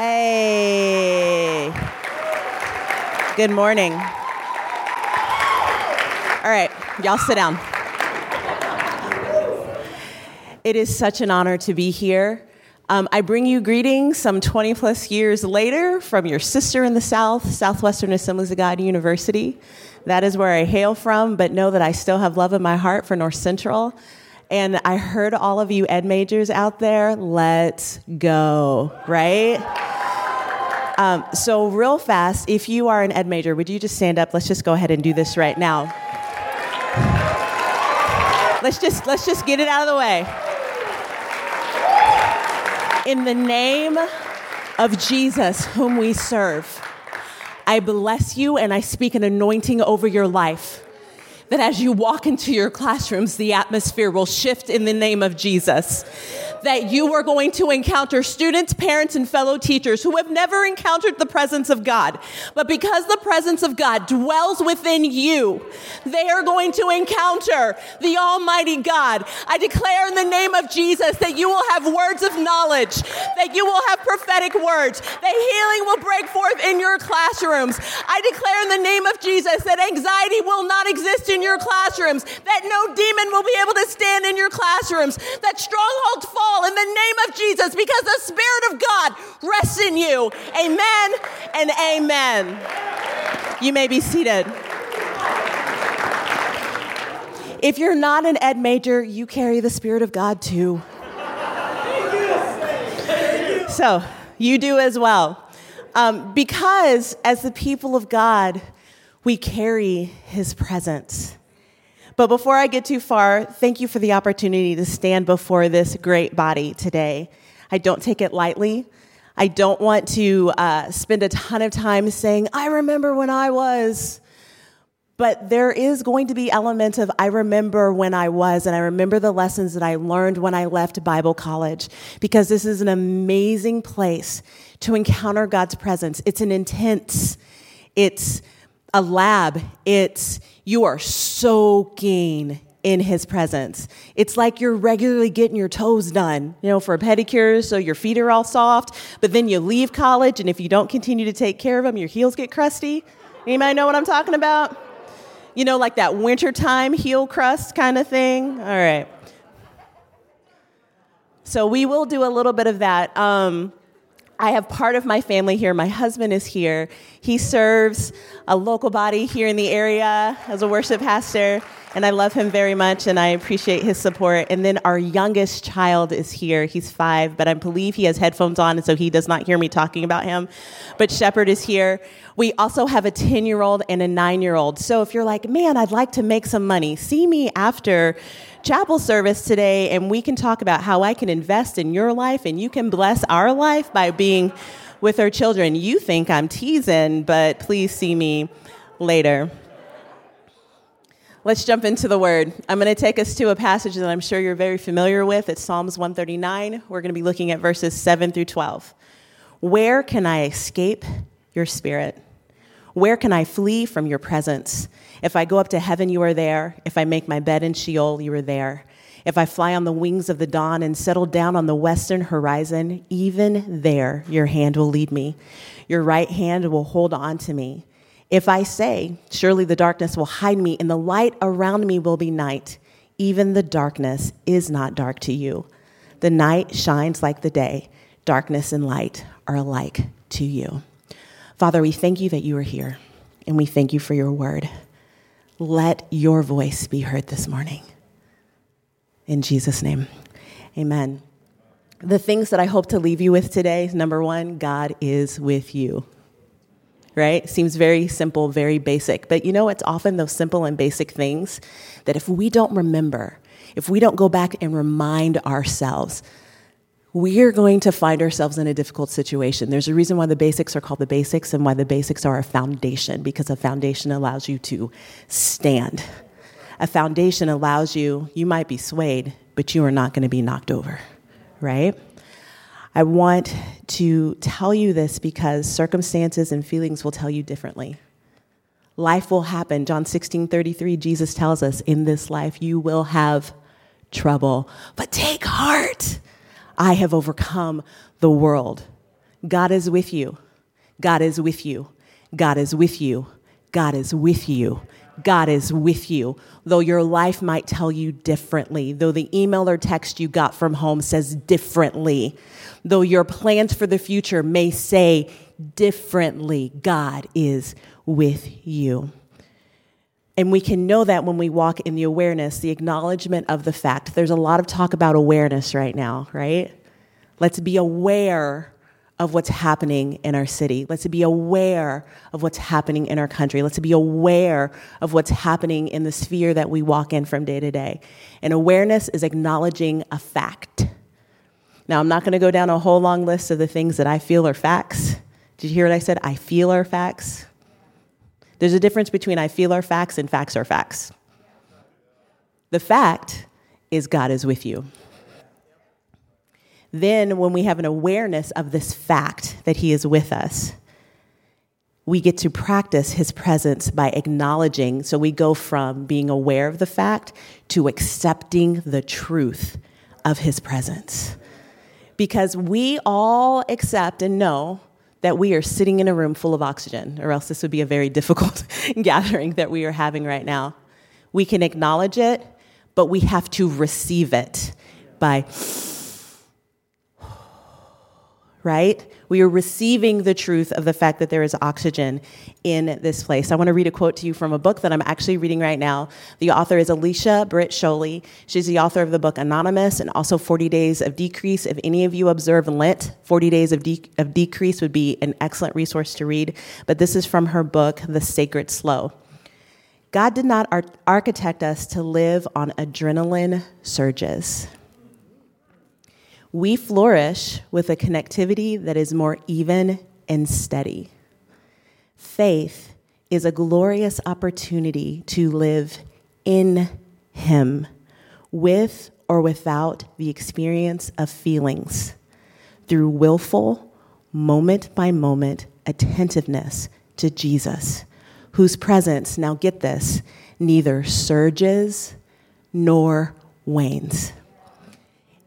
Hey. Good morning. All right, y'all sit down. It is such an honor to be here. Um, I bring you greetings some 20 plus years later from your sister in the South, Southwestern Assemblies of God University. That is where I hail from, but know that I still have love in my heart for North Central. And I heard all of you ed majors out there, let's go, right? Um, so, real fast, if you are an ed major, would you just stand up? Let's just go ahead and do this right now. Let's just let's just get it out of the way. In the name of Jesus, whom we serve, I bless you and I speak an anointing over your life that as you walk into your classrooms, the atmosphere will shift in the name of Jesus that you are going to encounter students, parents, and fellow teachers who have never encountered the presence of God. But because the presence of God dwells within you, they are going to encounter the Almighty God. I declare in the name of Jesus that you will have words of knowledge, that you will have prophetic words, that healing will break forth in your classrooms. I declare in the name of Jesus that anxiety will not exist in your classrooms, that no demon will be able to stand in your classrooms, that strongholds fall fall in the name of Jesus because the Spirit of God rests in you. Amen and amen. You may be seated. If you're not an ed major, you carry the Spirit of God too. So, you do as well. Um, because as the people of God, we carry His presence. But before I get too far, thank you for the opportunity to stand before this great body today. I don't take it lightly. I don't want to uh, spend a ton of time saying, I remember when I was. But there is going to be element of I remember when I was, and I remember the lessons that I learned when I left Bible college, because this is an amazing place to encounter God's presence. It's an intense, it's a lab, it's you are soaking in his presence. It's like you're regularly getting your toes done, you know, for a pedicure so your feet are all soft, but then you leave college and if you don't continue to take care of them, your heels get crusty. Anybody know what I'm talking about? You know, like that wintertime heel crust kind of thing? All right. So we will do a little bit of that. Um, I have part of my family here. My husband is here. He serves a local body here in the area as a worship pastor, and I love him very much and I appreciate his support. And then our youngest child is here. He's five, but I believe he has headphones on, and so he does not hear me talking about him. But Shepherd is here. We also have a 10 year old and a nine year old. So if you're like, man, I'd like to make some money, see me after chapel service today and we can talk about how I can invest in your life and you can bless our life by being with our children. You think I'm teasing, but please see me later. Let's jump into the word. I'm going to take us to a passage that I'm sure you're very familiar with. It's Psalms 139. We're going to be looking at verses 7 through 12. Where can I escape your spirit? Where can I flee from your presence? If I go up to heaven, you are there. If I make my bed in Sheol, you are there. If I fly on the wings of the dawn and settle down on the western horizon, even there your hand will lead me. Your right hand will hold on to me. If I say, Surely the darkness will hide me, and the light around me will be night, even the darkness is not dark to you. The night shines like the day, darkness and light are alike to you. Father, we thank you that you are here, and we thank you for your word. Let your voice be heard this morning. In Jesus' name, amen. The things that I hope to leave you with today number one, God is with you. Right? Seems very simple, very basic. But you know, it's often those simple and basic things that if we don't remember, if we don't go back and remind ourselves, we're going to find ourselves in a difficult situation. There's a reason why the basics are called the basics and why the basics are a foundation, because a foundation allows you to stand. A foundation allows you, you might be swayed, but you are not going to be knocked over, right? I want to tell you this because circumstances and feelings will tell you differently. Life will happen. John 16 33, Jesus tells us, in this life you will have trouble, but take heart. I have overcome the world. God is with you. God is with you. God is with you. God is with you. God is with you. Though your life might tell you differently, though the email or text you got from home says differently, though your plans for the future may say differently, God is with you. And we can know that when we walk in the awareness, the acknowledgement of the fact. There's a lot of talk about awareness right now, right? Let's be aware of what's happening in our city. Let's be aware of what's happening in our country. Let's be aware of what's happening in the sphere that we walk in from day to day. And awareness is acknowledging a fact. Now, I'm not going to go down a whole long list of the things that I feel are facts. Did you hear what I said? I feel are facts. There's a difference between I feel are facts and facts are facts. The fact is God is with you. Then, when we have an awareness of this fact that He is with us, we get to practice His presence by acknowledging. So we go from being aware of the fact to accepting the truth of His presence. Because we all accept and know that we are sitting in a room full of oxygen, or else this would be a very difficult gathering that we are having right now. We can acknowledge it, but we have to receive it by right? We are receiving the truth of the fact that there is oxygen in this place. I want to read a quote to you from a book that I'm actually reading right now. The author is Alicia Britt Chole. She's the author of the book Anonymous and also 40 Days of Decrease. If any of you observe Lent, 40 Days of, De- of Decrease would be an excellent resource to read. But this is from her book, The Sacred Slow. God did not ar- architect us to live on adrenaline surges. We flourish with a connectivity that is more even and steady. Faith is a glorious opportunity to live in Him with or without the experience of feelings through willful, moment by moment attentiveness to Jesus, whose presence, now get this, neither surges nor wanes.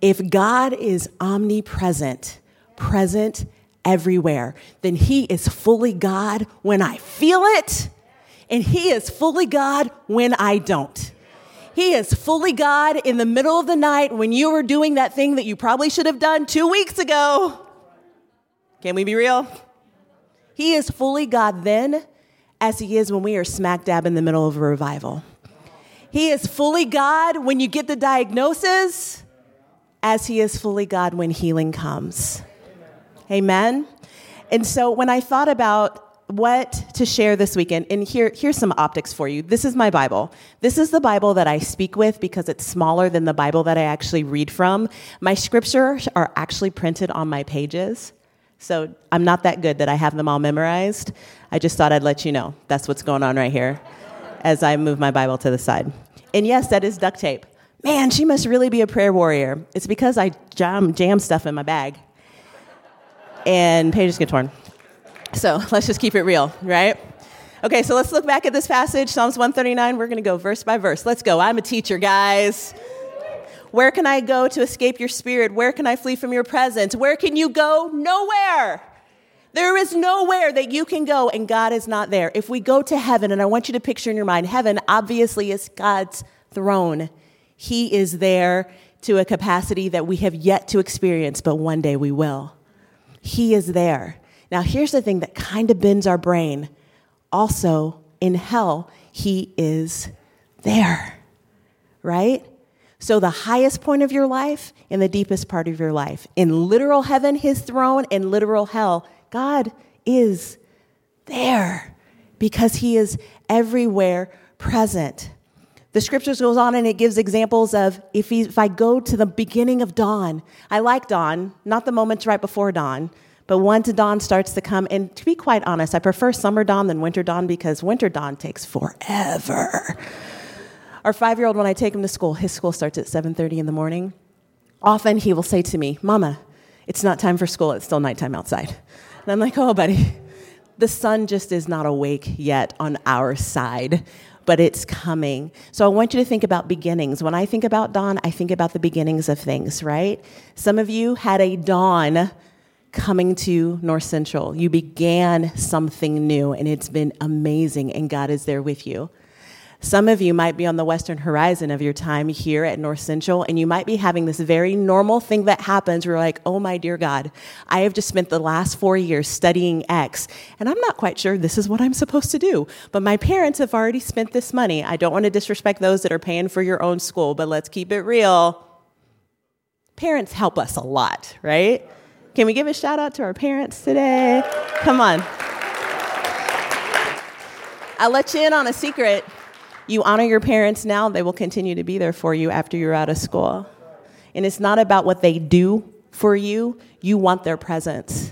If God is omnipresent, present everywhere, then He is fully God when I feel it, and He is fully God when I don't. He is fully God in the middle of the night when you were doing that thing that you probably should have done two weeks ago. Can we be real? He is fully God then as He is when we are smack dab in the middle of a revival. He is fully God when you get the diagnosis as he is fully God when healing comes. Amen. And so when I thought about what to share this weekend, and here, here's some optics for you. This is my Bible. This is the Bible that I speak with because it's smaller than the Bible that I actually read from. My scriptures are actually printed on my pages. So I'm not that good that I have them all memorized. I just thought I'd let you know that's what's going on right here as I move my Bible to the side. And yes, that is duct tape man, she must really be a prayer warrior. It's because I jam, jam stuff in my bag. And pages get torn. So let's just keep it real, right? Okay, so let's look back at this passage, Psalms 139. We're going to go verse by verse. Let's go. I'm a teacher, guys. Where can I go to escape your spirit? Where can I flee from your presence? Where can you go? Nowhere. There is nowhere that you can go and God is not there. If we go to heaven, and I want you to picture in your mind, heaven obviously is God's throne. He is there to a capacity that we have yet to experience, but one day we will. He is there. Now, here's the thing that kind of bends our brain. Also, in hell, He is there, right? So, the highest point of your life and the deepest part of your life. In literal heaven, His throne, in literal hell, God is there because He is everywhere present. The scriptures goes on and it gives examples of if, he, if I go to the beginning of dawn, I like dawn, not the moments right before dawn, but once dawn starts to come, and to be quite honest, I prefer summer dawn than winter dawn because winter dawn takes forever. Our five-year-old, when I take him to school, his school starts at 7:30 in the morning. Often he will say to me, "Mama, it's not time for school. It's still nighttime outside." And I'm like, "Oh, buddy, the sun just is not awake yet on our side." But it's coming. So I want you to think about beginnings. When I think about dawn, I think about the beginnings of things, right? Some of you had a dawn coming to North Central. You began something new, and it's been amazing, and God is there with you. Some of you might be on the western horizon of your time here at North Central, and you might be having this very normal thing that happens where you're like, oh my dear God, I have just spent the last four years studying X, and I'm not quite sure this is what I'm supposed to do. But my parents have already spent this money. I don't want to disrespect those that are paying for your own school, but let's keep it real. Parents help us a lot, right? Can we give a shout out to our parents today? Come on. I'll let you in on a secret. You honor your parents now, they will continue to be there for you after you're out of school. And it's not about what they do for you, you want their presence.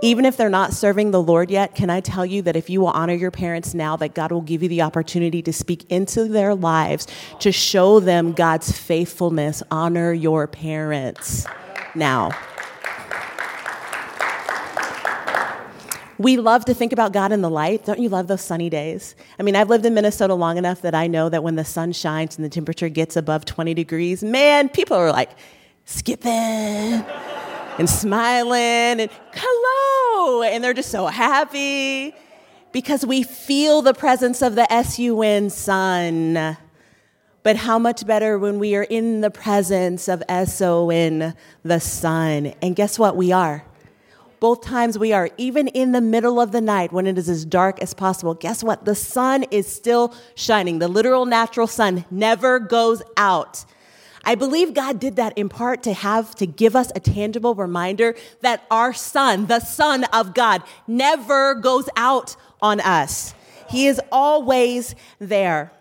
Even if they're not serving the Lord yet, can I tell you that if you will honor your parents now, that God will give you the opportunity to speak into their lives to show them God's faithfulness? Honor your parents now. We love to think about God in the light. Don't you love those sunny days? I mean, I've lived in Minnesota long enough that I know that when the sun shines and the temperature gets above 20 degrees, man, people are like skipping and smiling and hello. And they're just so happy because we feel the presence of the S U N sun. But how much better when we are in the presence of S O N, the Son. And guess what? We are both times we are, even in the middle of the night when it is as dark as possible, guess what? The sun is still shining. The literal natural sun never goes out. I believe God did that in part to have to give us a tangible reminder that our Son, the son of God, never goes out on us. He is always there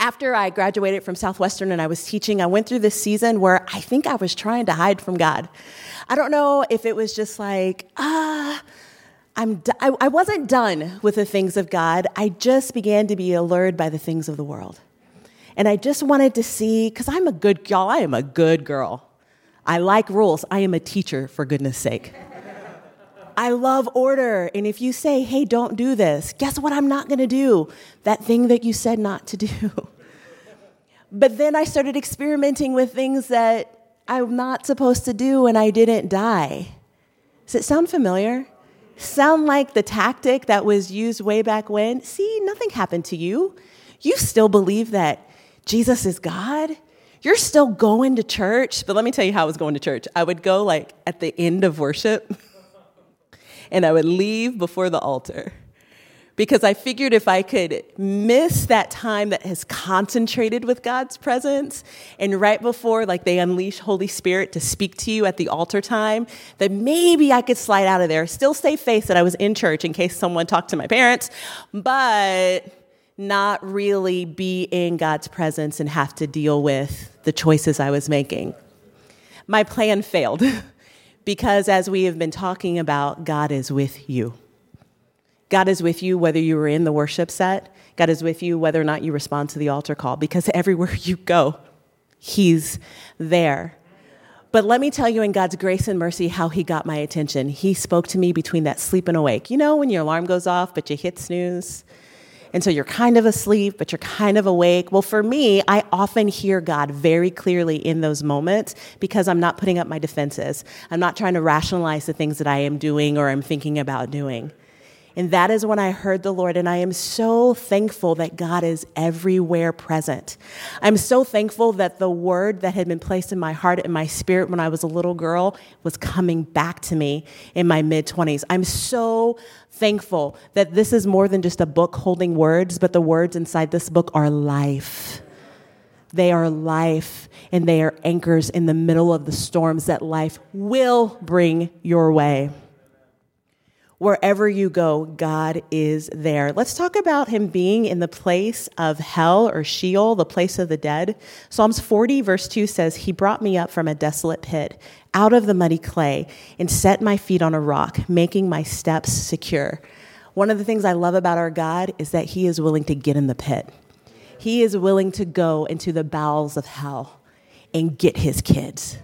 after I graduated from Southwestern and I was teaching, I went through this season where I think I was trying to hide from God. I don't know if it was just like, ah, I'm d- I, I wasn't done with the things of God. I just began to be allured by the things of the world. And I just wanted to see, because I'm a good girl, I am a good girl. I like rules. I am a teacher, for goodness sake. I love order. And if you say, hey, don't do this, guess what I'm not going to do? That thing that you said not to do. but then I started experimenting with things that I'm not supposed to do and I didn't die. Does it sound familiar? Sound like the tactic that was used way back when? See, nothing happened to you. You still believe that Jesus is God. You're still going to church. But let me tell you how I was going to church. I would go like at the end of worship. and I would leave before the altar because I figured if I could miss that time that has concentrated with God's presence and right before like they unleash Holy Spirit to speak to you at the altar time, that maybe I could slide out of there, still stay face that I was in church in case someone talked to my parents, but not really be in God's presence and have to deal with the choices I was making. My plan failed. Because as we have been talking about, God is with you. God is with you whether you were in the worship set. God is with you whether or not you respond to the altar call, because everywhere you go, He's there. But let me tell you, in God's grace and mercy, how He got my attention. He spoke to me between that sleep and awake. You know, when your alarm goes off, but you hit snooze? And so you're kind of asleep, but you're kind of awake. Well, for me, I often hear God very clearly in those moments because I'm not putting up my defenses. I'm not trying to rationalize the things that I am doing or I'm thinking about doing. And that is when I heard the Lord. And I am so thankful that God is everywhere present. I'm so thankful that the word that had been placed in my heart and my spirit when I was a little girl was coming back to me in my mid 20s. I'm so thankful that this is more than just a book holding words, but the words inside this book are life. They are life and they are anchors in the middle of the storms that life will bring your way. Wherever you go, God is there. Let's talk about him being in the place of hell or Sheol, the place of the dead. Psalms 40, verse 2 says, He brought me up from a desolate pit, out of the muddy clay, and set my feet on a rock, making my steps secure. One of the things I love about our God is that He is willing to get in the pit. He is willing to go into the bowels of hell and get His kids.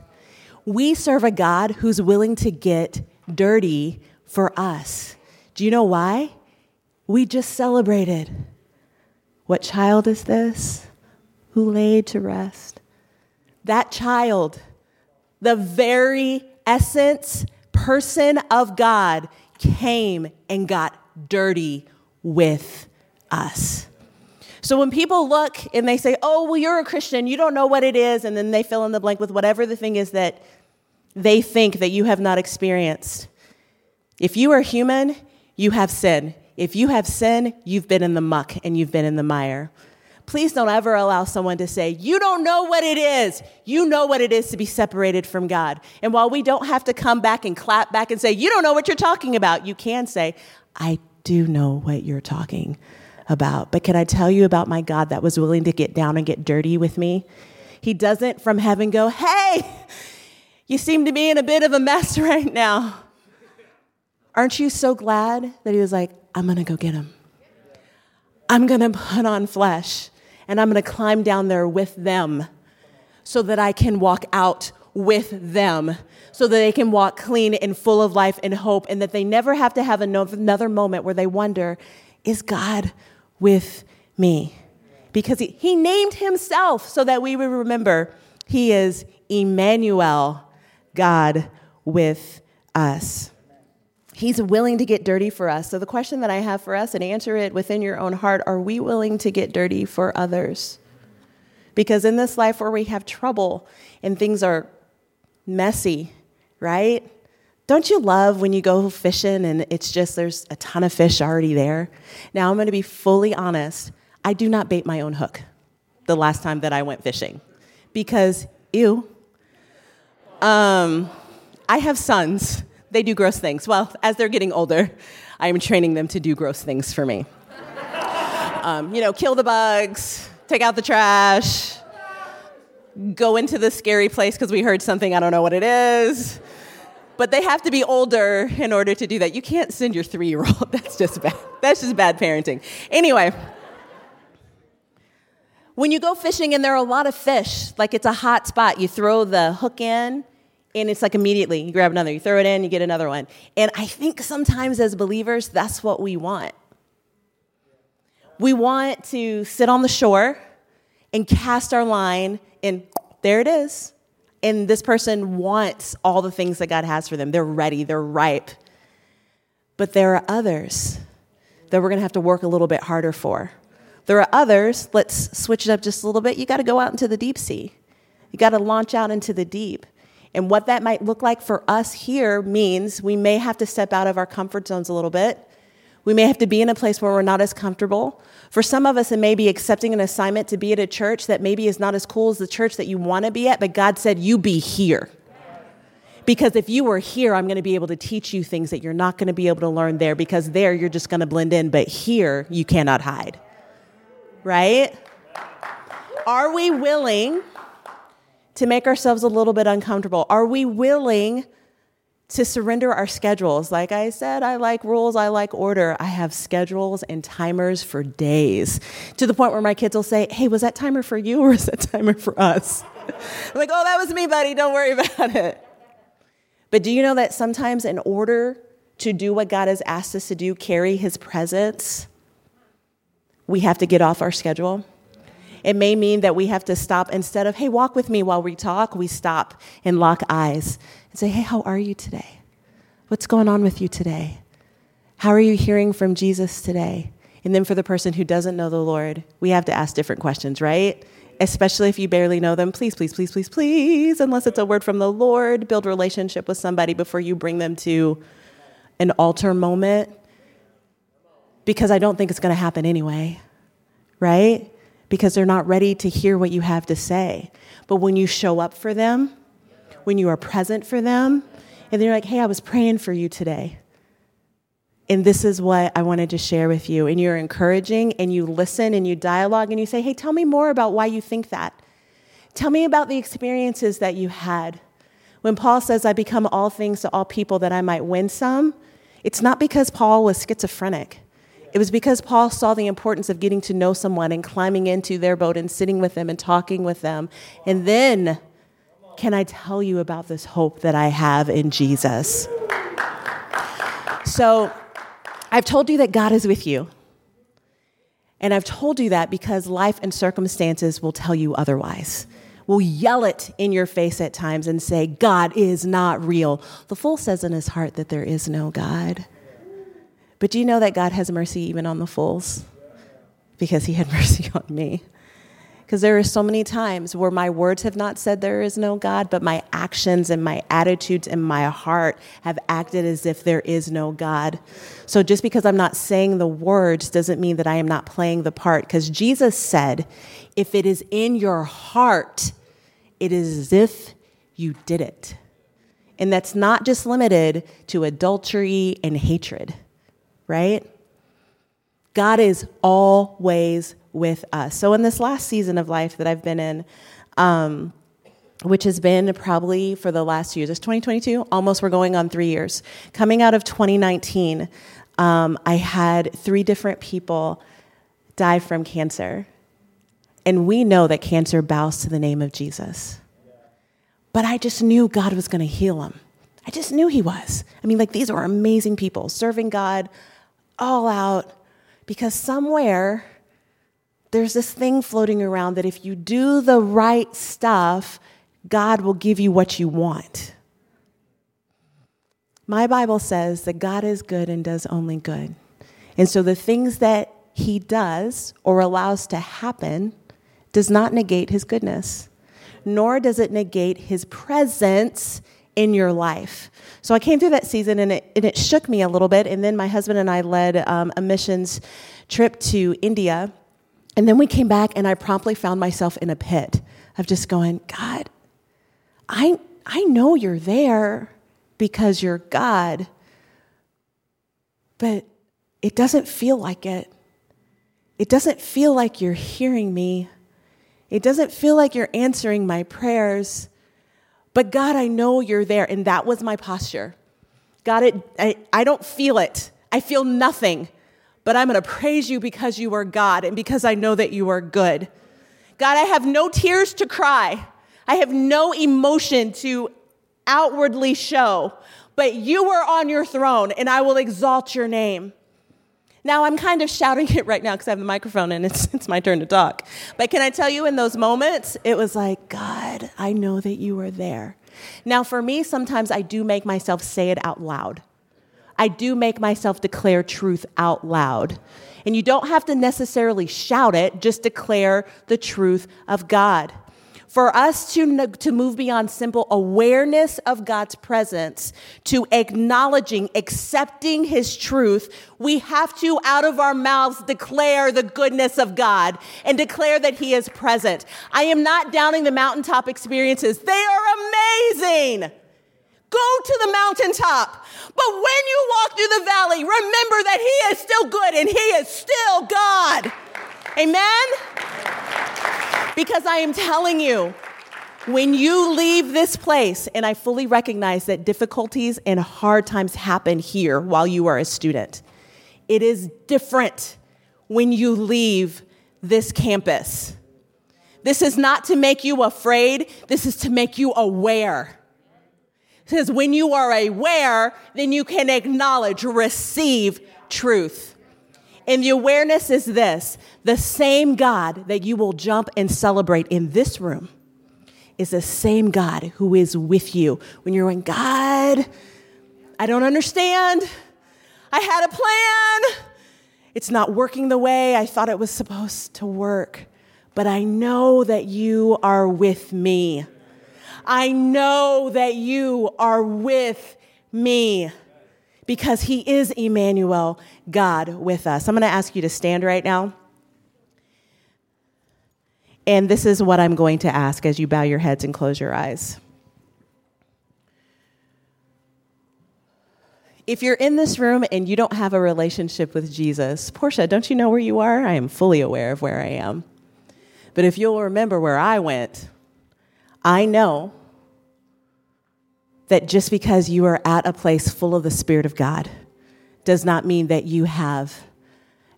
We serve a God who's willing to get dirty for us. Do you know why? We just celebrated. What child is this who laid to rest? That child, the very essence, person of God came and got dirty with us. So when people look and they say, oh, well, you're a Christian, you don't know what it is, and then they fill in the blank with whatever the thing is that they think that you have not experienced. If you are human, you have sin. If you have sin, you've been in the muck and you've been in the mire. Please don't ever allow someone to say, You don't know what it is. You know what it is to be separated from God. And while we don't have to come back and clap back and say, You don't know what you're talking about, you can say, I do know what you're talking about. But can I tell you about my God that was willing to get down and get dirty with me? He doesn't from heaven go, Hey, you seem to be in a bit of a mess right now. Aren't you so glad that he was like, I'm gonna go get him? I'm gonna put on flesh and I'm gonna climb down there with them so that I can walk out with them, so that they can walk clean and full of life and hope, and that they never have to have another moment where they wonder, is God with me? Because he, he named himself so that we would remember he is Emmanuel, God with us. He's willing to get dirty for us. So, the question that I have for us, and answer it within your own heart are we willing to get dirty for others? Because in this life where we have trouble and things are messy, right? Don't you love when you go fishing and it's just there's a ton of fish already there? Now, I'm going to be fully honest. I do not bait my own hook the last time that I went fishing because, ew, um, I have sons. They do gross things. Well, as they're getting older, I am training them to do gross things for me. Um, you know, kill the bugs, take out the trash, go into the scary place because we heard something, I don't know what it is. But they have to be older in order to do that. You can't send your three year old. That's just bad. That's just bad parenting. Anyway, when you go fishing and there are a lot of fish, like it's a hot spot, you throw the hook in and it's like immediately you grab another, you throw it in, you get another one. And I think sometimes as believers, that's what we want. We want to sit on the shore and cast our line, and there it is. And this person wants all the things that God has for them. They're ready, they're ripe. But there are others that we're to have to work a little bit harder for. There are others, let's switch it up just a little bit. You got to go out into the deep sea. You got to launch out into the deep. And what that might look like for us here means we may have to step out of our comfort zones a little bit. We may have to be in a place where we're not as comfortable. For some of us, it may be accepting an assignment to be at a church that maybe is not as cool as the church that you want to be at, but God said, You be here. Because if you were here, I'm going to be able to teach you things that you're not going to be able to learn there because there you're just going to blend in, but here you cannot hide right? Are we willing to make ourselves a little bit uncomfortable? Are we willing to surrender our schedules? Like I said, I like rules, I like order. I have schedules and timers for days to the point where my kids will say, Hey, was that timer for you or was that timer for us? I'm like, Oh, that was me, buddy. Don't worry about it. But do you know that sometimes, in order to do what God has asked us to do, carry his presence, we have to get off our schedule. It may mean that we have to stop instead of, hey, walk with me while we talk, we stop and lock eyes and say, hey, how are you today? What's going on with you today? How are you hearing from Jesus today? And then for the person who doesn't know the Lord, we have to ask different questions, right? Especially if you barely know them. Please, please, please, please, please, unless it's a word from the Lord, build relationship with somebody before you bring them to an altar moment because I don't think it's going to happen anyway, right? Because they're not ready to hear what you have to say. But when you show up for them, when you are present for them, and they're like, hey, I was praying for you today. And this is what I wanted to share with you. And you're encouraging and you listen and you dialogue and you say, hey, tell me more about why you think that. Tell me about the experiences that you had. When Paul says, I become all things to all people that I might win some, it's not because Paul was schizophrenic. It was because Paul saw the importance of getting to know someone and climbing into their boat and sitting with them and talking with them. And then, can I tell you about this hope that I have in Jesus? So, I've told you that God is with you. And I've told you that because life and circumstances will tell you otherwise. will yell it in your face at times and say, God is not real. The fool says in his heart that there is no God. But do you know that God has mercy even on the fools? Because he had mercy on me. Because there are so many times where my words have not said there is no God, but my actions and my attitudes and my heart have acted as if there is no God. So just because I'm not saying the words doesn't mean that I am not playing the part. Because Jesus said, if it is in your heart, it is as if you did it. And that's not just limited to adultery and hatred, right? God is always with us. So, in this last season of life that I've been in, um, which has been probably for the last two years, it's 2022, almost we're going on three years. Coming out of 2019, um, I had three different people die from cancer. And we know that cancer bows to the name of Jesus. But I just knew God was going to heal them. I just knew He was. I mean, like, these were amazing people serving God all out because somewhere there's this thing floating around that if you do the right stuff, God will give you what you want. My Bible says that God is good and does only good. And so the things that he does or allows to happen does not negate his goodness, nor does it negate his presence in your life. So I came through that season and it, and it shook me a little bit. And then my husband and I led um, a missions trip to India and then we came back, and I promptly found myself in a pit of just going, God, I, I know you're there because you're God, but it doesn't feel like it. It doesn't feel like you're hearing me. It doesn't feel like you're answering my prayers. But God, I know you're there. And that was my posture. God, it, I, I don't feel it. I feel nothing but I'm going to praise you because you are God and because I know that you are good. God, I have no tears to cry. I have no emotion to outwardly show, but you are on your throne and I will exalt your name. Now, I'm kind of shouting it right now because I have the microphone and it's, it's my turn to talk. But can I tell you, in those moments, it was like, God, I know that you are there. Now, for me, sometimes I do make myself say it out loud. I do make myself declare truth out loud. And you don't have to necessarily shout it, just declare the truth of God. For us to, to move beyond simple awareness of God's presence to acknowledging, accepting His truth, we have to, out of our mouths, declare the goodness of God and declare that He is present. I am not downing the mountaintop experiences, they are amazing. Go to the mountaintop. But when you walk through the valley, remember that He is still good and He is still God. Amen? Because I am telling you, when you leave this place, and I fully recognize that difficulties and hard times happen here while you are a student, it is different when you leave this campus. This is not to make you afraid, this is to make you aware. Because when you are aware, then you can acknowledge, receive truth. And the awareness is this the same God that you will jump and celebrate in this room is the same God who is with you when you're going, God, I don't understand. I had a plan. It's not working the way I thought it was supposed to work, but I know that you are with me. I know that you are with me because he is Emmanuel, God with us. I'm going to ask you to stand right now. And this is what I'm going to ask as you bow your heads and close your eyes. If you're in this room and you don't have a relationship with Jesus, Portia, don't you know where you are? I am fully aware of where I am. But if you'll remember where I went, I know that just because you are at a place full of the Spirit of God does not mean that you have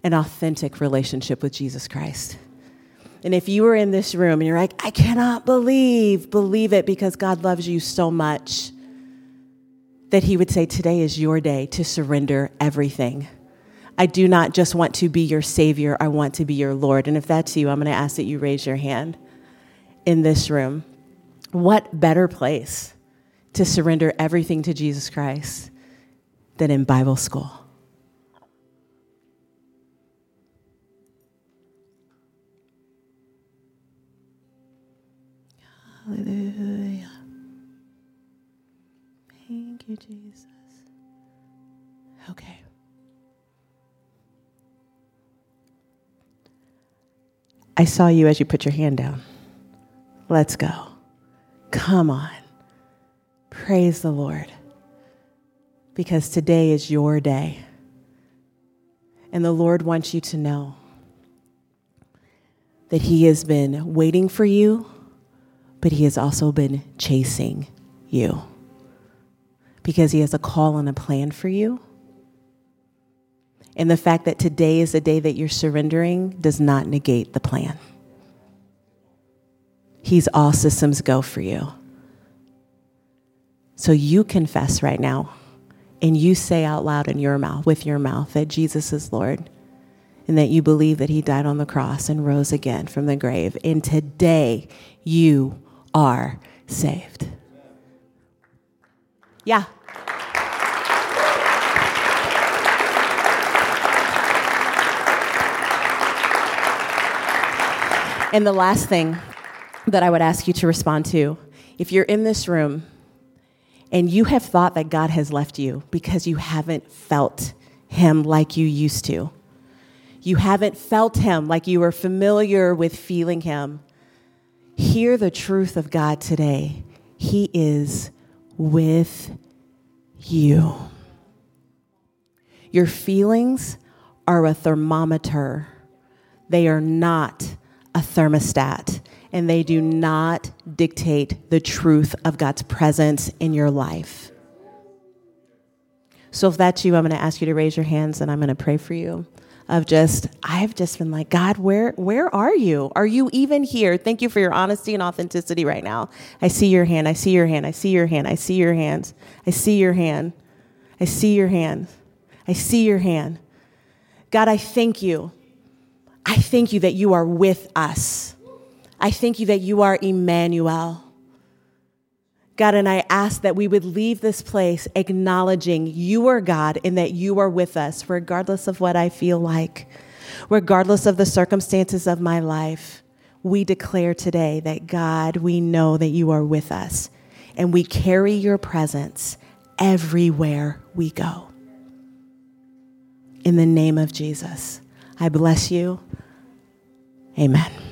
an authentic relationship with Jesus Christ. And if you are in this room and you're like, I cannot believe, believe it because God loves you so much that He would say, Today is your day to surrender everything. I do not just want to be your Savior, I want to be your Lord. And if that's you, I'm going to ask that you raise your hand. in this room, what better place to surrender everything to Jesus Christ than in Bible school? Hallelujah. Thank you, Jesus. Okay. I saw you as you put your hand down. Let's go. Come on. Praise the Lord. Because today is your day. And the Lord wants you to know that He has been waiting for you but he has also been chasing you because he has a call and a plan for you. And the fact that today is the day that you're surrendering does not negate the plan. He's all systems go for you. So you confess right now and you say out loud in your mouth, with your mouth, that Jesus is Lord and that you believe that he died on the cross and rose again from the grave. And today you are saved. Yeah. And the last thing that I would ask you to respond to if you're in this room and you have thought that God has left you because you haven't felt Him like you used to, you haven't felt Him like you were familiar with feeling Him, hear the truth of God today. He is with you. Your feelings are a thermometer, they are not a thermostat, and they do not dictate the truth of God's presence in your life. So, if that's you, I'm going to ask you to raise your hands and I'm going to pray for you of just I've just been like, God, where where are you? Are you even here? Thank you for your honesty and authenticity right now. I see your hand. I see your hand. I see your hand. I see your hands. I see your hand. I see your hand. I see your hand. God, I thank you. I thank you that you are with us. I thank you that you are Emmanuel. God, and I ask that we would leave this place acknowledging you are God and that you are with us, regardless of what I feel like, regardless of the circumstances of my life. We declare today that God, we know that you are with us and we carry your presence everywhere we go. In the name of Jesus, I bless you. Amen.